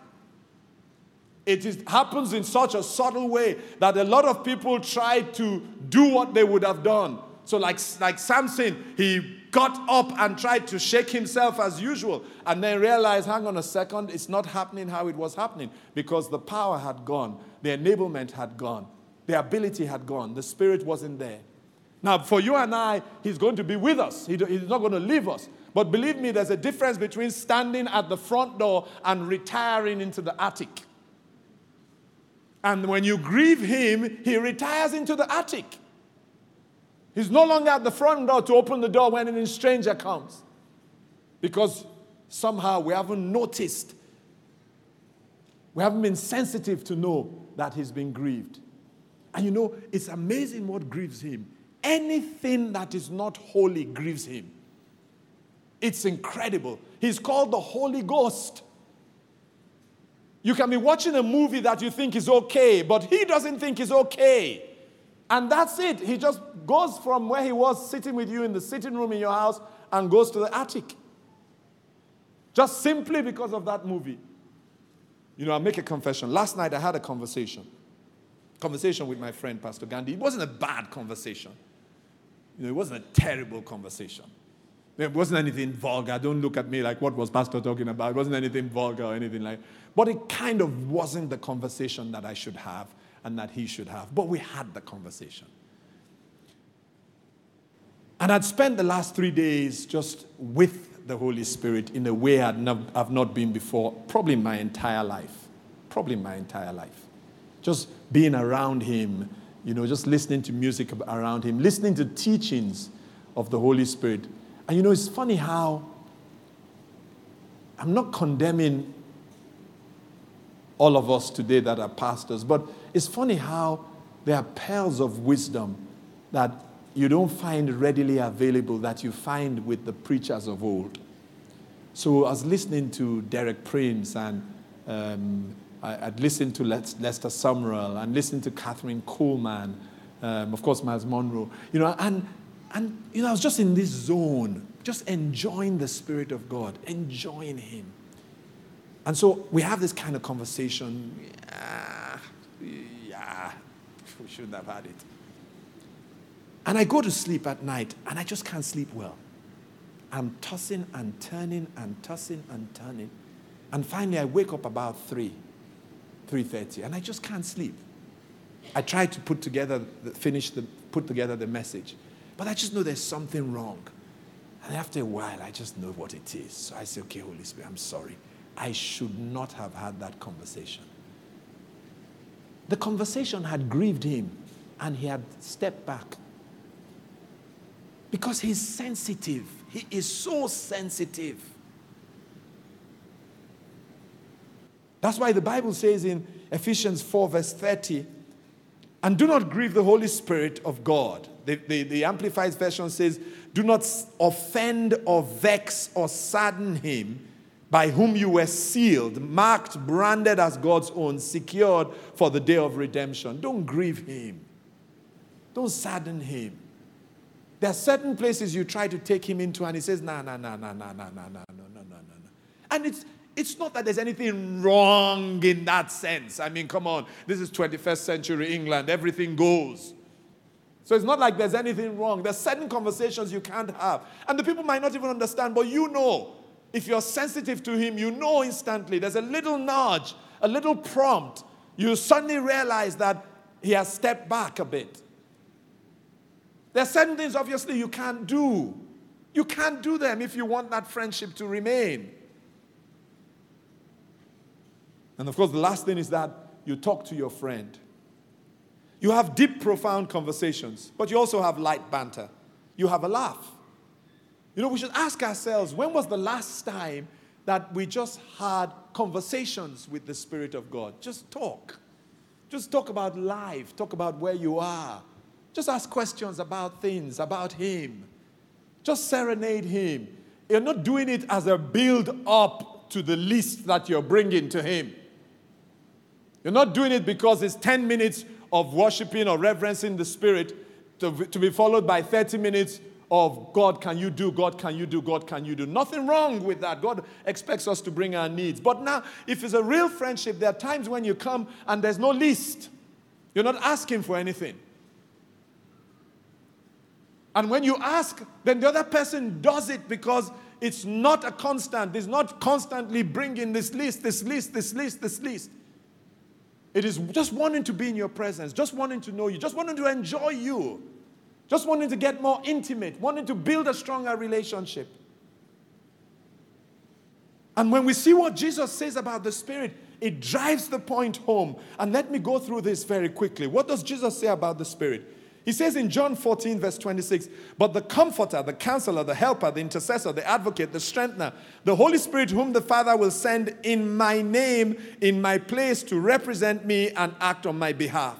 It is, happens in such a subtle way that a lot of people try to do what they would have done. So, like, like Samson, he got up and tried to shake himself as usual, and then realized, hang on a second, it's not happening how it was happening because the power had gone, the enablement had gone, the ability had gone, the spirit wasn't there. Now, for you and I, he's going to be with us, he, he's not going to leave us. But believe me, there's a difference between standing at the front door and retiring into the attic. And when you grieve him, he retires into the attic. He's no longer at the front door to open the door when any stranger comes. Because somehow we haven't noticed, we haven't been sensitive to know that he's been grieved. And you know, it's amazing what grieves him. Anything that is not holy grieves him. It's incredible. He's called the Holy Ghost. You can be watching a movie that you think is okay, but he doesn't think is okay. And that's it. He just goes from where he was sitting with you in the sitting room in your house and goes to the attic. Just simply because of that movie. You know, I'll make a confession. Last night I had a conversation. Conversation with my friend, Pastor Gandhi. It wasn't a bad conversation. You know, it wasn't a terrible conversation. There wasn't anything vulgar. Don't look at me like what was Pastor talking about. It wasn't anything vulgar or anything like. But it kind of wasn't the conversation that I should have and that he should have. But we had the conversation. And I'd spent the last three days just with the Holy Spirit in a way I've not been before, probably my entire life. Probably my entire life. Just being around him, you know, just listening to music around him, listening to teachings of the Holy Spirit. And you know, it's funny how I'm not condemning all of us today that are pastors, but it's funny how there are pearls of wisdom that you don't find readily available that you find with the preachers of old. So I was listening to Derek Prince and um, I, would listened to Lester Sumrall and listened to Kathryn Kuhlman, um, of course, Myles Munroe, you know, and, and, you know, I was just in this zone, just enjoying the Spirit of God, enjoying Him. And so we have this kind of conversation. Yeah, yeah, we shouldn't have had it. And I go to sleep at night and I just can't sleep well. I'm tossing and turning and tossing and turning. And finally I wake up about 3, 3.30 and I just can't sleep. I try to put together, the, finish the, put together the message. But I just know there's something wrong. And after a while, I just know what it is. So I say, okay, Holy Spirit, I'm sorry. I should not have had that conversation. The conversation had grieved him and he had stepped back. Because he's sensitive. He is so sensitive. That's why the Bible says in Ephesians 4, verse 30, and do not grieve the Holy Spirit of God. The, the, the Amplified Version says, do not offend or vex or sadden him by whom you were sealed, marked, branded as God's own, secured for the day of redemption. Don't grieve him. Don't sadden him. There are certain places you try to take him into, and he says, "No, no, no, no, no, no, no, no, no, no, no, no." And it's it's not that there's anything wrong in that sense. I mean, come on, this is 21st century England. Everything goes. So it's not like there's anything wrong. There's certain conversations you can't have. And the people might not even understand, but you know. If you're sensitive to him, you know instantly. There's a little nudge, a little prompt. You suddenly realize that he has stepped back a bit. There are certain things, obviously, you can't do. You can't do them if you want that friendship to remain. And of course, the last thing is that you talk to your friend. You have deep, profound conversations, but you also have light banter. You have a laugh. You know, we should ask ourselves when was the last time that we just had conversations with the Spirit of God? Just talk. Just talk about life, talk about where you are. Just ask questions about things, about Him. Just serenade Him. You're not doing it as a build up to the list that you're bringing to Him. You're not doing it because it's 10 minutes of worshiping or reverencing the Spirit to, to be followed by 30 minutes of God, can you do? God, can you do? God, can you do? Nothing wrong with that. God expects us to bring our needs. But now, if it's a real friendship, there are times when you come and there's no list. You're not asking for anything. And when you ask, then the other person does it because it's not a constant. It's not constantly bringing this list, this list, this list, this list. It is just wanting to be in your presence, just wanting to know you, just wanting to enjoy you. Just wanting to get more intimate, wanting to build a stronger relationship. And when we see what Jesus says about the Spirit, it drives the point home. And let me go through this very quickly. What does Jesus say about the Spirit? He says in John 14, verse 26, But the Comforter, the Counselor, the Helper, the Intercessor, the Advocate, the Strengthener, the Holy Spirit, whom the Father will send in my name, in my place to represent me and act on my behalf.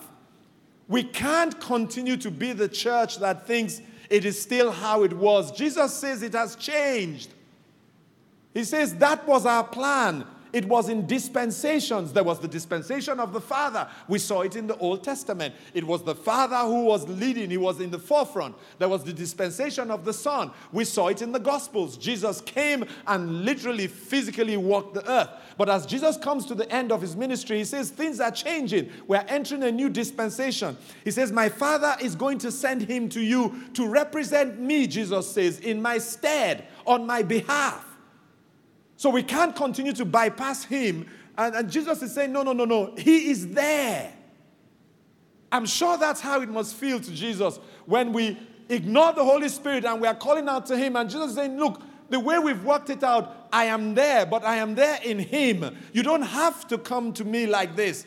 We can't continue to be the church that thinks it is still how it was. Jesus says it has changed. He says that was our plan. It was in dispensations. There was the dispensation of the Father. We saw it in the Old Testament. It was the Father who was leading, he was in the forefront. There was the dispensation of the Son. We saw it in the Gospels. Jesus came and literally, physically walked the earth. But as Jesus comes to the end of his ministry, he says, Things are changing. We're entering a new dispensation. He says, My Father is going to send him to you to represent me, Jesus says, in my stead, on my behalf. So we can't continue to bypass him. And, and Jesus is saying, No, no, no, no. He is there. I'm sure that's how it must feel to Jesus when we ignore the Holy Spirit and we are calling out to him. And Jesus is saying, Look, the way we've worked it out, I am there, but I am there in him. You don't have to come to me like this.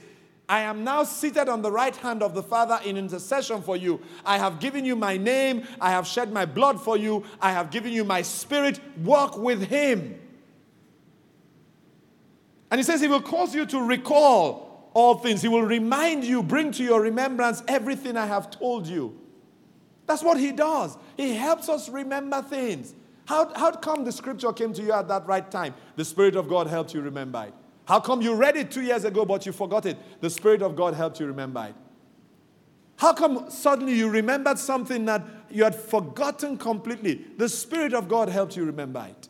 I am now seated on the right hand of the Father in intercession for you. I have given you my name. I have shed my blood for you. I have given you my spirit. Walk with him. And he says he will cause you to recall all things. He will remind you, bring to your remembrance everything I have told you. That's what he does. He helps us remember things. How, how come the scripture came to you at that right time? The Spirit of God helped you remember it. How come you read it two years ago but you forgot it? The Spirit of God helped you remember it. How come suddenly you remembered something that you had forgotten completely? The Spirit of God helped you remember it.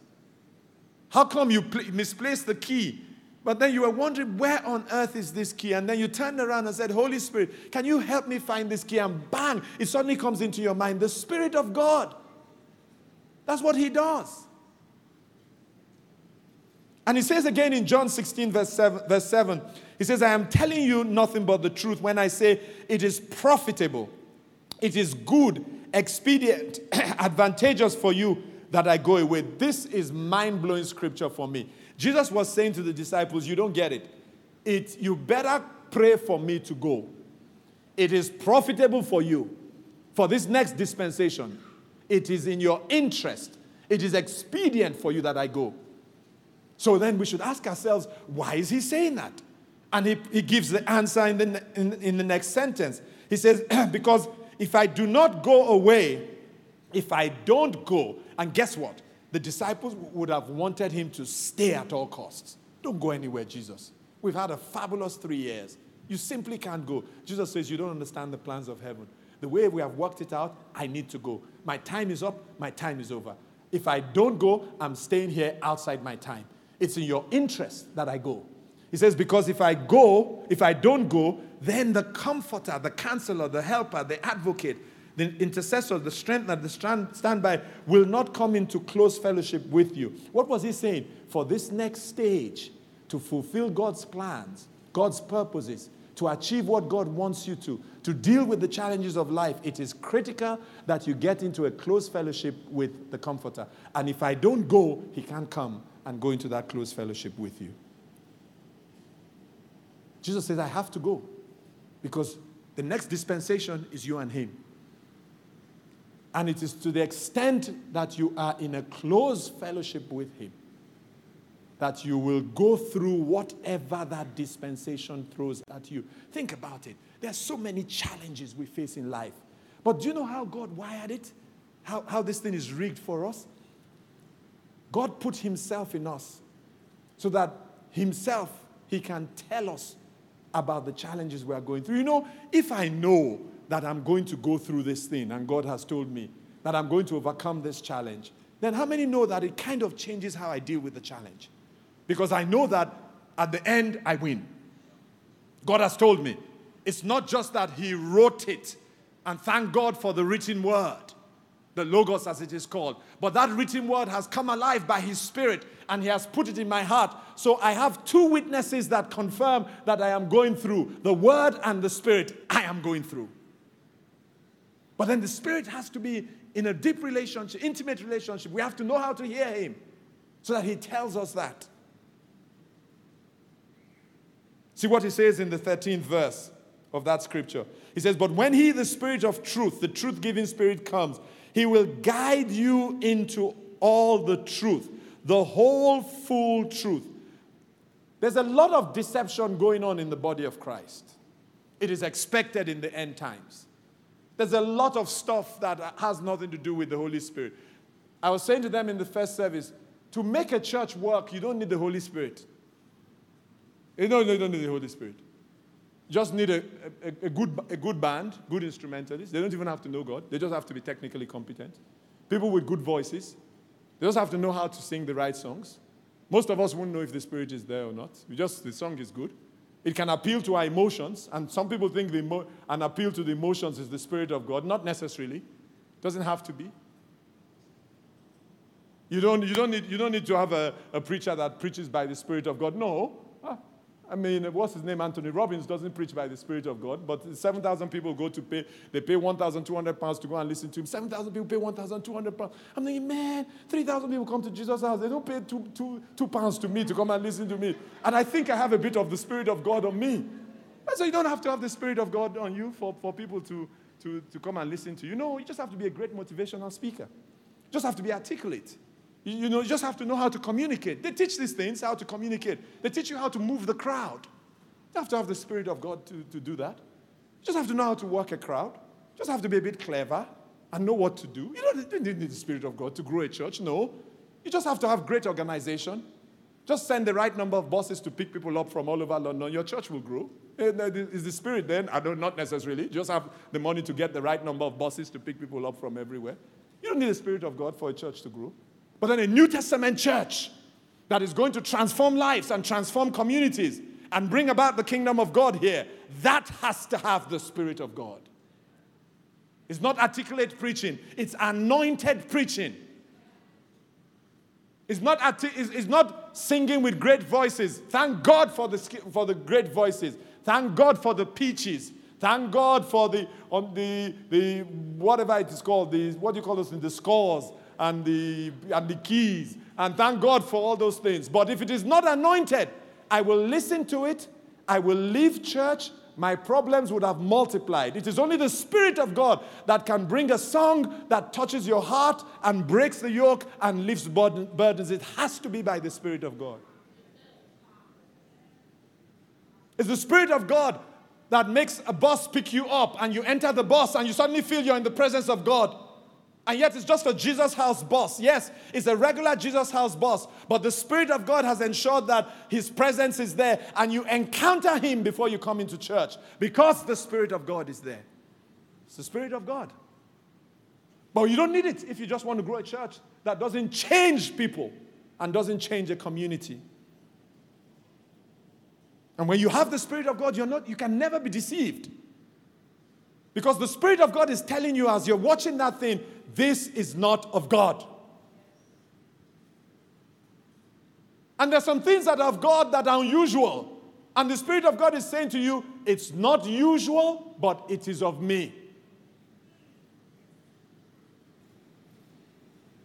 How come you pl- misplaced the key but then you were wondering, where on earth is this key? And then you turned around and said, Holy Spirit, can you help me find this key? And bang, it suddenly comes into your mind the Spirit of God. That's what He does. And He says again in John 16, verse 7, verse 7 He says, I am telling you nothing but the truth when I say it is profitable, it is good, expedient, advantageous for you that I go away. This is mind blowing scripture for me. Jesus was saying to the disciples, You don't get it. it. You better pray for me to go. It is profitable for you for this next dispensation. It is in your interest. It is expedient for you that I go. So then we should ask ourselves, why is he saying that? And he, he gives the answer in the, in, in the next sentence. He says, Because if I do not go away, if I don't go, and guess what? The disciples would have wanted him to stay at all costs. Don't go anywhere, Jesus. We've had a fabulous three years. You simply can't go. Jesus says, You don't understand the plans of heaven. The way we have worked it out, I need to go. My time is up, my time is over. If I don't go, I'm staying here outside my time. It's in your interest that I go. He says, Because if I go, if I don't go, then the comforter, the counselor, the helper, the advocate, the intercessor, the strengthener, the stand, standby, will not come into close fellowship with you. What was he saying? For this next stage, to fulfill God's plans, God's purposes, to achieve what God wants you to, to deal with the challenges of life, it is critical that you get into a close fellowship with the Comforter. And if I don't go, he can't come and go into that close fellowship with you. Jesus says, I have to go because the next dispensation is you and him. And it is to the extent that you are in a close fellowship with Him that you will go through whatever that dispensation throws at you. Think about it. There are so many challenges we face in life. But do you know how God wired it? How, how this thing is rigged for us? God put Himself in us so that Himself, He can tell us about the challenges we are going through. You know, if I know that I'm going to go through this thing and God has told me that I'm going to overcome this challenge, then how many know that it kind of changes how I deal with the challenge? Because I know that at the end I win. God has told me. It's not just that He wrote it, and thank God for the written word, the Logos as it is called. But that written word has come alive by His Spirit and He has put it in my heart. So I have two witnesses that confirm that I am going through the Word and the Spirit. I am going through. But then the Spirit has to be in a deep relationship, intimate relationship. We have to know how to hear Him so that He tells us that. See what He says in the 13th verse of that scripture. He says, But when He, the Spirit of truth, the truth giving Spirit, comes, He will guide you into all the truth, the whole full truth. There's a lot of deception going on in the body of Christ. It is expected in the end times. There's a lot of stuff that has nothing to do with the Holy Spirit. I was saying to them in the first service to make a church work, you don't need the Holy Spirit. You don't, you don't need the Holy Spirit. You just need a, a, a, good, a good band, good instrumentalists. They don't even have to know God, they just have to be technically competent. People with good voices. They just have to know how to sing the right songs. Most of us won't know if the Spirit is there or not. We just, the song is good. It can appeal to our emotions, and some people think the emo- an appeal to the emotions is the Spirit of God. Not necessarily. It doesn't have to be. You don't, you don't, need, you don't need to have a, a preacher that preaches by the Spirit of God. No. I mean, what's his name? Anthony Robbins doesn't preach by the Spirit of God, but 7,000 people go to pay, they pay 1,200 pounds to go and listen to him. 7,000 people pay 1,200 pounds. I'm thinking, man, 3,000 people come to Jesus' house. They don't pay two, two, two pounds to me to come and listen to me. And I think I have a bit of the Spirit of God on me. So you don't have to have the Spirit of God on you for, for people to, to, to come and listen to you. No, you just have to be a great motivational speaker. You just have to be articulate. You know, you just have to know how to communicate. They teach these things, how to communicate. They teach you how to move the crowd. You have to have the Spirit of God to, to do that. You just have to know how to work a crowd. You just have to be a bit clever and know what to do. You don't, you don't need the Spirit of God to grow a church, no. You just have to have great organization. Just send the right number of buses to pick people up from all over London. Your church will grow. Eh, is the Spirit then? I don't, not necessarily. You just have the money to get the right number of buses to pick people up from everywhere. You don't need the Spirit of God for a church to grow. But then a New Testament church that is going to transform lives and transform communities and bring about the kingdom of God here, that has to have the Spirit of God. It's not articulate preaching, it's anointed preaching. It's not, it's not singing with great voices. Thank God for the, for the great voices. Thank God for the peaches. Thank God for the, on the, the whatever it is called, the, what do you call those in the scores and the, and the keys. And thank God for all those things. But if it is not anointed, I will listen to it, I will leave church, my problems would have multiplied. It is only the Spirit of God that can bring a song that touches your heart and breaks the yoke and lifts burdens. It has to be by the Spirit of God. It's the Spirit of God that makes a bus pick you up and you enter the bus and you suddenly feel you're in the presence of God. And yet it's just a Jesus house boss. Yes, it's a regular Jesus house boss, but the Spirit of God has ensured that His presence is there and you encounter Him before you come into church because the Spirit of God is there. It's the Spirit of God. But you don't need it if you just want to grow a church that doesn't change people and doesn't change a community. And when you have the Spirit of God, you're not, you can never be deceived. Because the Spirit of God is telling you as you're watching that thing, this is not of God. And there's some things that are of God that are unusual. And the Spirit of God is saying to you, it's not usual, but it is of me.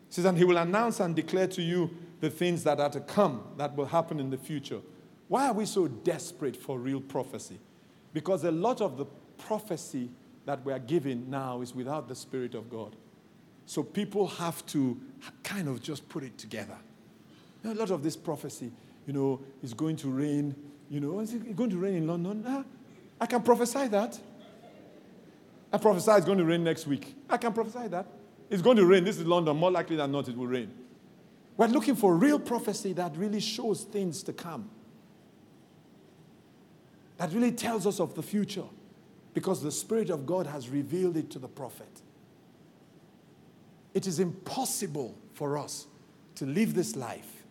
He says, and he will announce and declare to you the things that are to come, that will happen in the future. Why are we so desperate for real prophecy? Because a lot of the prophecy that we are given now is without the Spirit of God. So people have to kind of just put it together. You know, a lot of this prophecy, you know, is going to rain. You know, is it going to rain in London? Ah, I can prophesy that. I prophesy it's going to rain next week. I can prophesy that. It's going to rain. This is London. More likely than not, it will rain. We're looking for real prophecy that really shows things to come, that really tells us of the future, because the Spirit of God has revealed it to the prophet. It is impossible for us to live this life,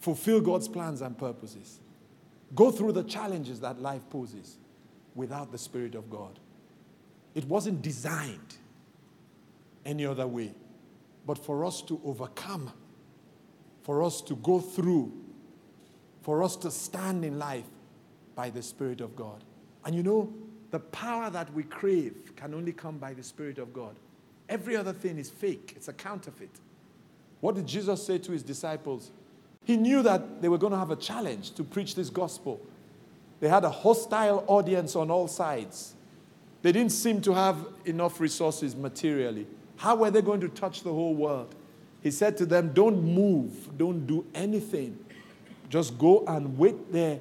fulfill God's plans and purposes, go through the challenges that life poses without the Spirit of God. It wasn't designed any other way. But for us to overcome, for us to go through, for us to stand in life by the Spirit of God. And you know, the power that we crave can only come by the Spirit of God. Every other thing is fake, it's a counterfeit. What did Jesus say to his disciples? He knew that they were going to have a challenge to preach this gospel. They had a hostile audience on all sides. They didn't seem to have enough resources materially. How were they going to touch the whole world? He said to them, Don't move, don't do anything. Just go and wait there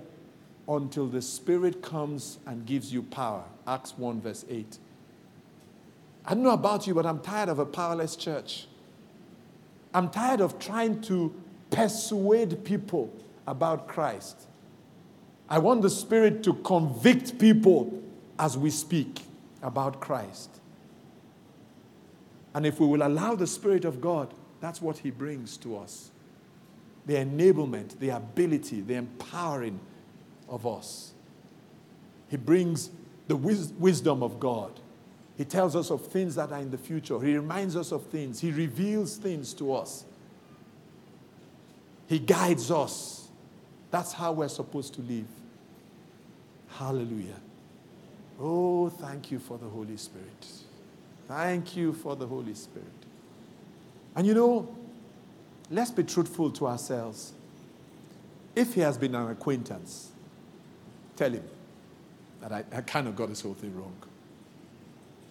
until the Spirit comes and gives you power. Acts 1, verse 8. I don't know about you, but I'm tired of a powerless church. I'm tired of trying to persuade people about Christ. I want the Spirit to convict people as we speak about Christ. And if we will allow the Spirit of God, that's what He brings to us the enablement, the ability, the empowering of us. He brings the wis- wisdom of God. He tells us of things that are in the future. He reminds us of things. He reveals things to us. He guides us. That's how we're supposed to live. Hallelujah. Oh, thank you for the Holy Spirit. Thank you for the Holy Spirit. And you know, let's be truthful to ourselves. If he has been an acquaintance, tell him that I, I kind of got this whole thing wrong.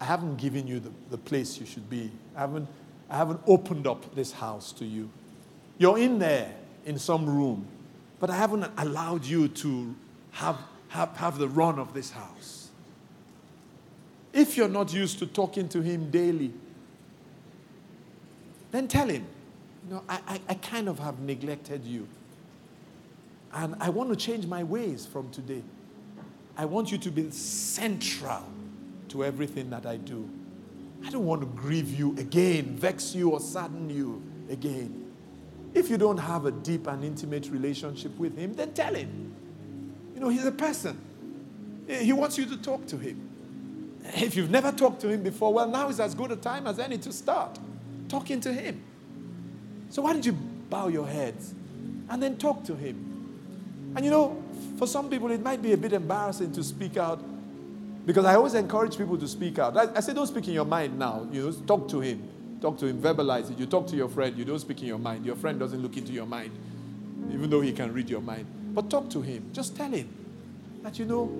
I haven't given you the, the place you should be. I haven't, I haven't opened up this house to you. You're in there in some room, but I haven't allowed you to have, have, have the run of this house. If you're not used to talking to him daily, then tell him, you know, I, I, I kind of have neglected you. And I want to change my ways from today. I want you to be central to everything that I do. I don't want to grieve you again, vex you, or sadden you again. If you don't have a deep and intimate relationship with him, then tell him. You know, he's a person. Eh, he wants you to talk to him. If you've never talked to him before, well, now is as good a time as any to start talking to him. So why don't you bow your heads and then talk to him? And you know, for some people, it might be a bit embarrassing to speak out because I always encourage people to speak out. I, I say, don't speak in your mind now. You know, talk to him. Talk to him, verbalize it. You talk to your friend, you don't speak in your mind. Your friend doesn't look into your mind, even though he can read your mind. But talk to him. Just tell him that, you know,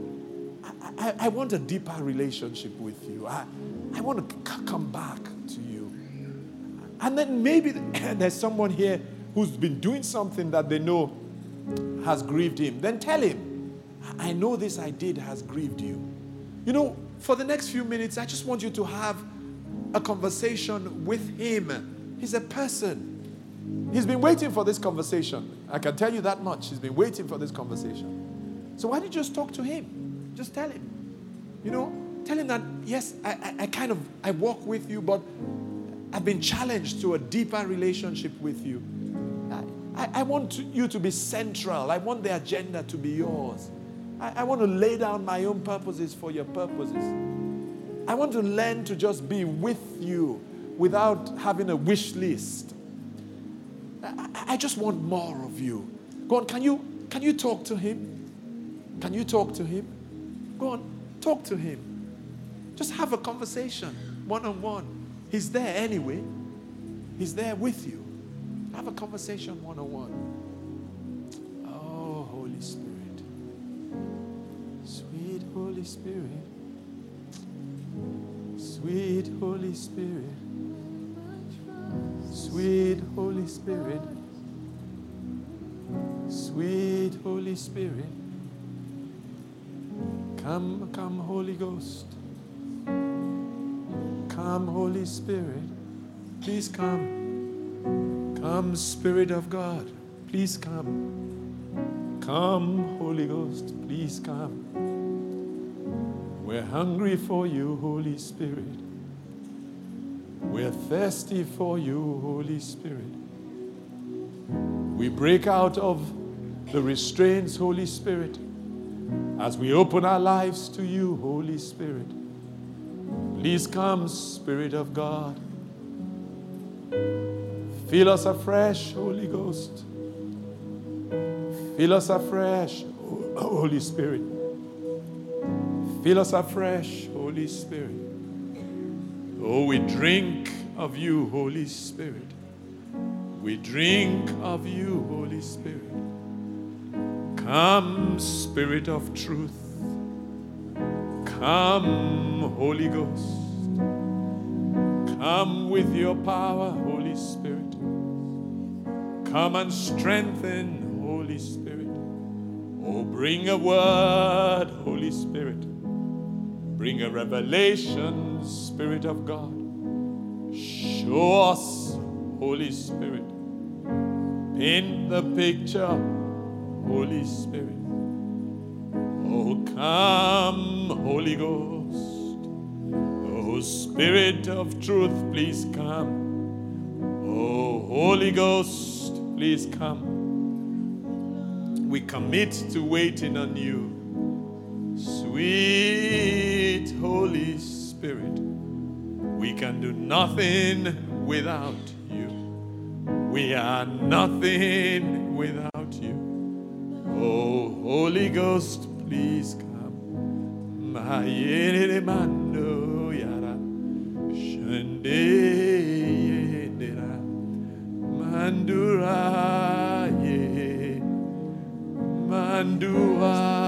I, I, want a deeper relationship with you. I, I want to c- come back to you. And then maybe there's someone here who's been doing something that they know has grieved him. Then tell him, I know this I did has grieved you. You know, for the next few minutes, I just want you to have a conversation with him. He's a person. He's been waiting for this conversation. I can tell you that much. He's been waiting for this conversation. So why don't you just talk to him? Just tell him. You know, tell him that, yes, I, I, I kind of, I walk with you, but I've been challenged to a deeper relationship with you. I, I, I want to, you to be central. I want the agenda to be yours. I, I want to lay down my own purposes for your purposes. I want to learn to just be with you without having a wish list. I, I just want more of you. Go on, can you can you talk to him? Can you talk to him? Go on, talk to him. Just have a conversation, one on one. He's there anyway. He's there with you. Have a conversation one on one. Holy Spirit. Sweet Holy Spirit. Sweet Holy Spirit. Sweet Holy Spirit. Come, come, Holy Ghost. Come, Holy Spirit. Please come. Come, Spirit of God. Please come. Come, Holy Ghost. Please come. We're hungry for you, Holy Spirit. We're thirsty for you, Holy Spirit. We break out of the restraints, Holy Spirit, as we open our lives to you, Holy Spirit. Please come, Spirit of God. Fill us afresh, Holy Ghost. Fill us afresh, Holy Spirit. Fill us afresh, Holy Spirit. Oh, we drink of you, Holy Spirit. We drink of you, Holy Spirit. Come, Spirit of truth. Come, Holy Ghost. Come with your power, Holy Spirit. Come and strengthen, Holy Spirit. Oh, bring a word, Holy Spirit. Bring a revelation, Spirit of God. Show us, Holy Spirit. Paint the picture, Holy Spirit. Oh, come, Holy Ghost. Oh, Spirit of truth, please come. Oh, Holy Ghost, please come. We commit to waiting on you. Sweet Holy Spirit, we can do nothing without you. We are nothing without you. Oh, Holy Ghost, please come. Yara, shende mandura ye, mandua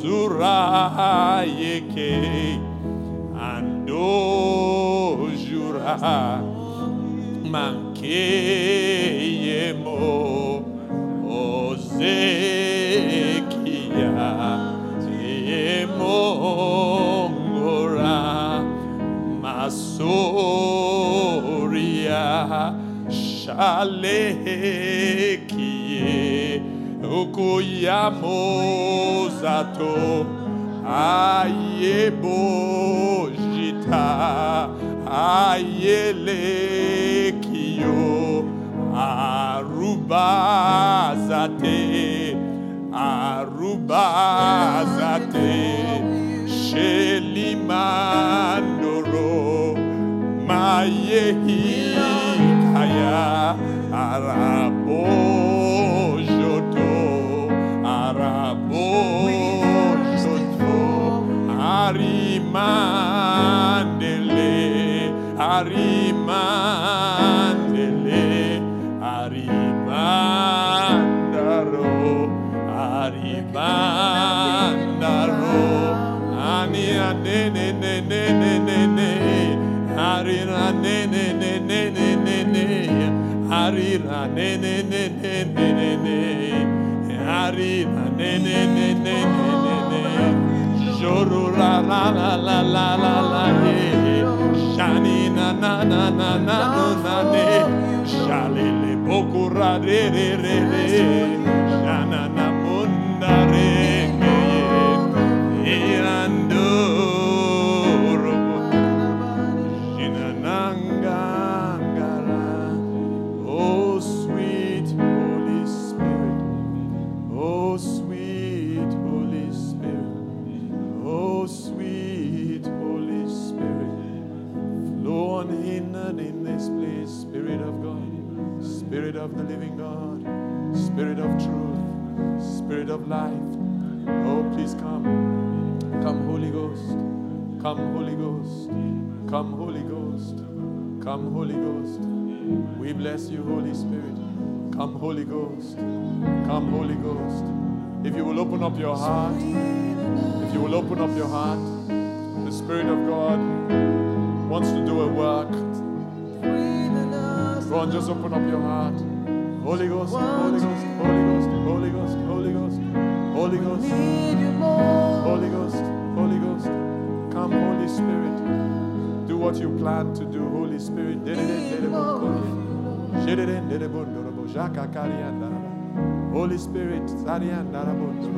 mozura yeke, ando jura, mankeyemo, ozekia, emongora, masoria, shalekie, okoyamozato, ayebojita, ayelekio, arubazate, arubazate, shelimandoro, mayehikaya, arabojoto, Arimandele, Arimandaro, Arimandaro, Ania ne ne ne ne ne ne ne, Arira ne ne ne ne ne ne ne, Arira ne ne ne ne ne ne ne, Arira ne ne ne ne ne ne ne, Jorura la la la. No na ne. Shali le bokura re re re. Of life. Oh, please come. Come, Holy Ghost. Come, Holy Ghost. Come, Holy Ghost. Come, Holy Ghost. We bless you, Holy Spirit. Come, Holy Ghost. Come, Holy Ghost. If you will open up your heart, if you will open up your heart, the Spirit of God wants to do a work. Go on, just open up your heart. Holy Ghost, Holy Ghost, Holy Ghost, Holy Ghost, Holy Ghost, Holy Ghost, Holy Ghost, Holy Ghost. Come, Holy Spirit. Do what you plan to do, Holy Spirit. Give it to me, holy Spirit. Sarean darabontu, holy spirit, sarean darabontu,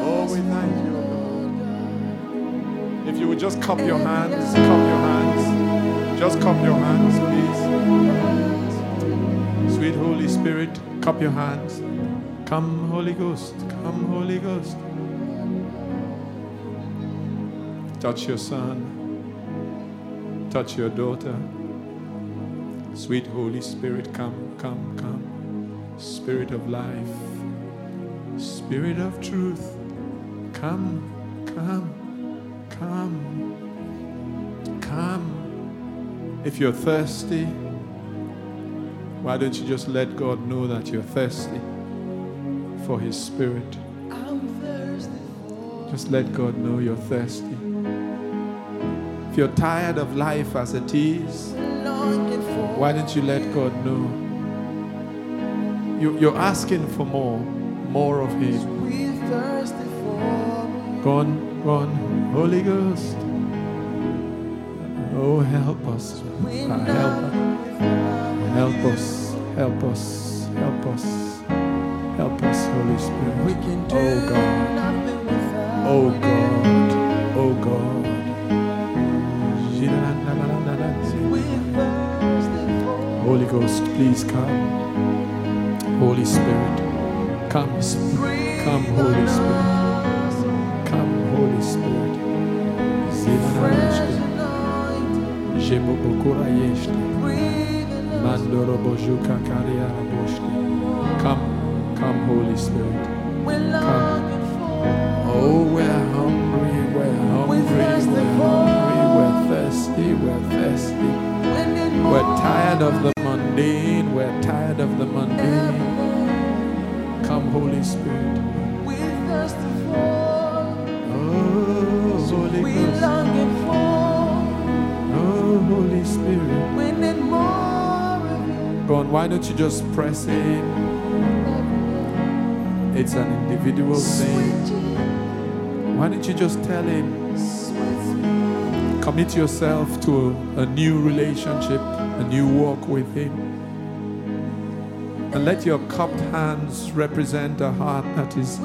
oh, we thank you, Lord. If you would just cup your hands, cup your hands. Just cup your hands, please. Sweet Holy Spirit, cup your hands. Come, Holy Ghost. Come, Holy Ghost. Touch your son. Touch your daughter. Sweet Holy Spirit, come, come, come. Spirit of life. Spirit of truth. Come, come, come, come. If you're thirsty, why don't you just let God know that you're thirsty for His Spirit? Just let God know you're thirsty. If you're tired of life as it is, why don't you let God know? You, you're asking for more, more of Him. Go on, go on, Holy Ghost. Oh, help us. Help us. Help us, help us, help us, help us, Holy Spirit. Oh, oh God, oh God, oh God. Holy Ghost, please come. Holy Spirit, come, come, Holy Spirit, come, Holy Spirit. Jebobokura. Come, come, Holy Spirit. Come. Oh, we're hungry, we're hungry, we're hungry, we're thirsty, we're thirsty. We're tired of the mundane, we're tired of the mundane. Come, Holy Spirit. Oh, Holy Ghost. Oh, Holy Spirit. Go on, why don't you just press in? It's an individual thing. Why don't you just tell him? Commit yourself to a, a new relationship, a new walk with him. And let your cupped hands represent a heart that is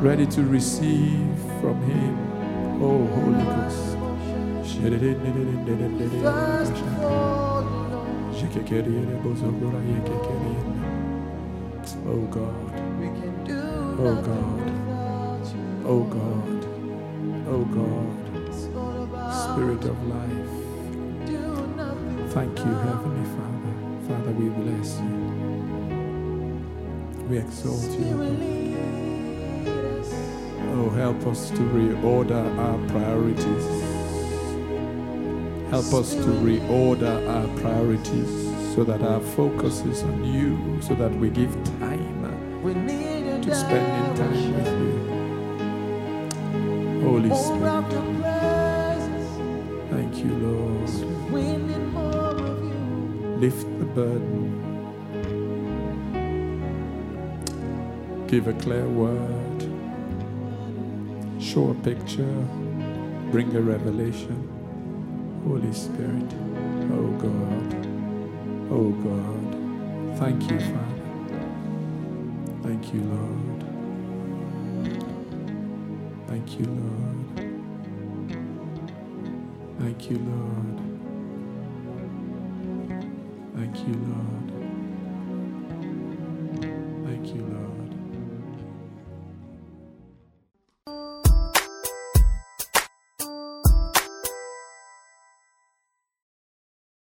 ready to receive from him. Oh, Holy Ghost. Oh, oh, oh God. Oh God. Oh God. Oh God. Spirit of life. Thank you, Heavenly Father. Father, we bless you. We exalt you. Oh, help us to reorder our priorities. Help us to reorder our priorities so that our focus is on you, so that we give time uh, to spending time with you. Holy Spirit, thank you, Lord. Lift the burden. Give a clear word. Show a picture. Bring a revelation. Holy Spirit. Oh God. Oh God. Thank you, Father. Thank you, Lord. Thank you, Lord. Thank you, Lord. Thank you, Lord.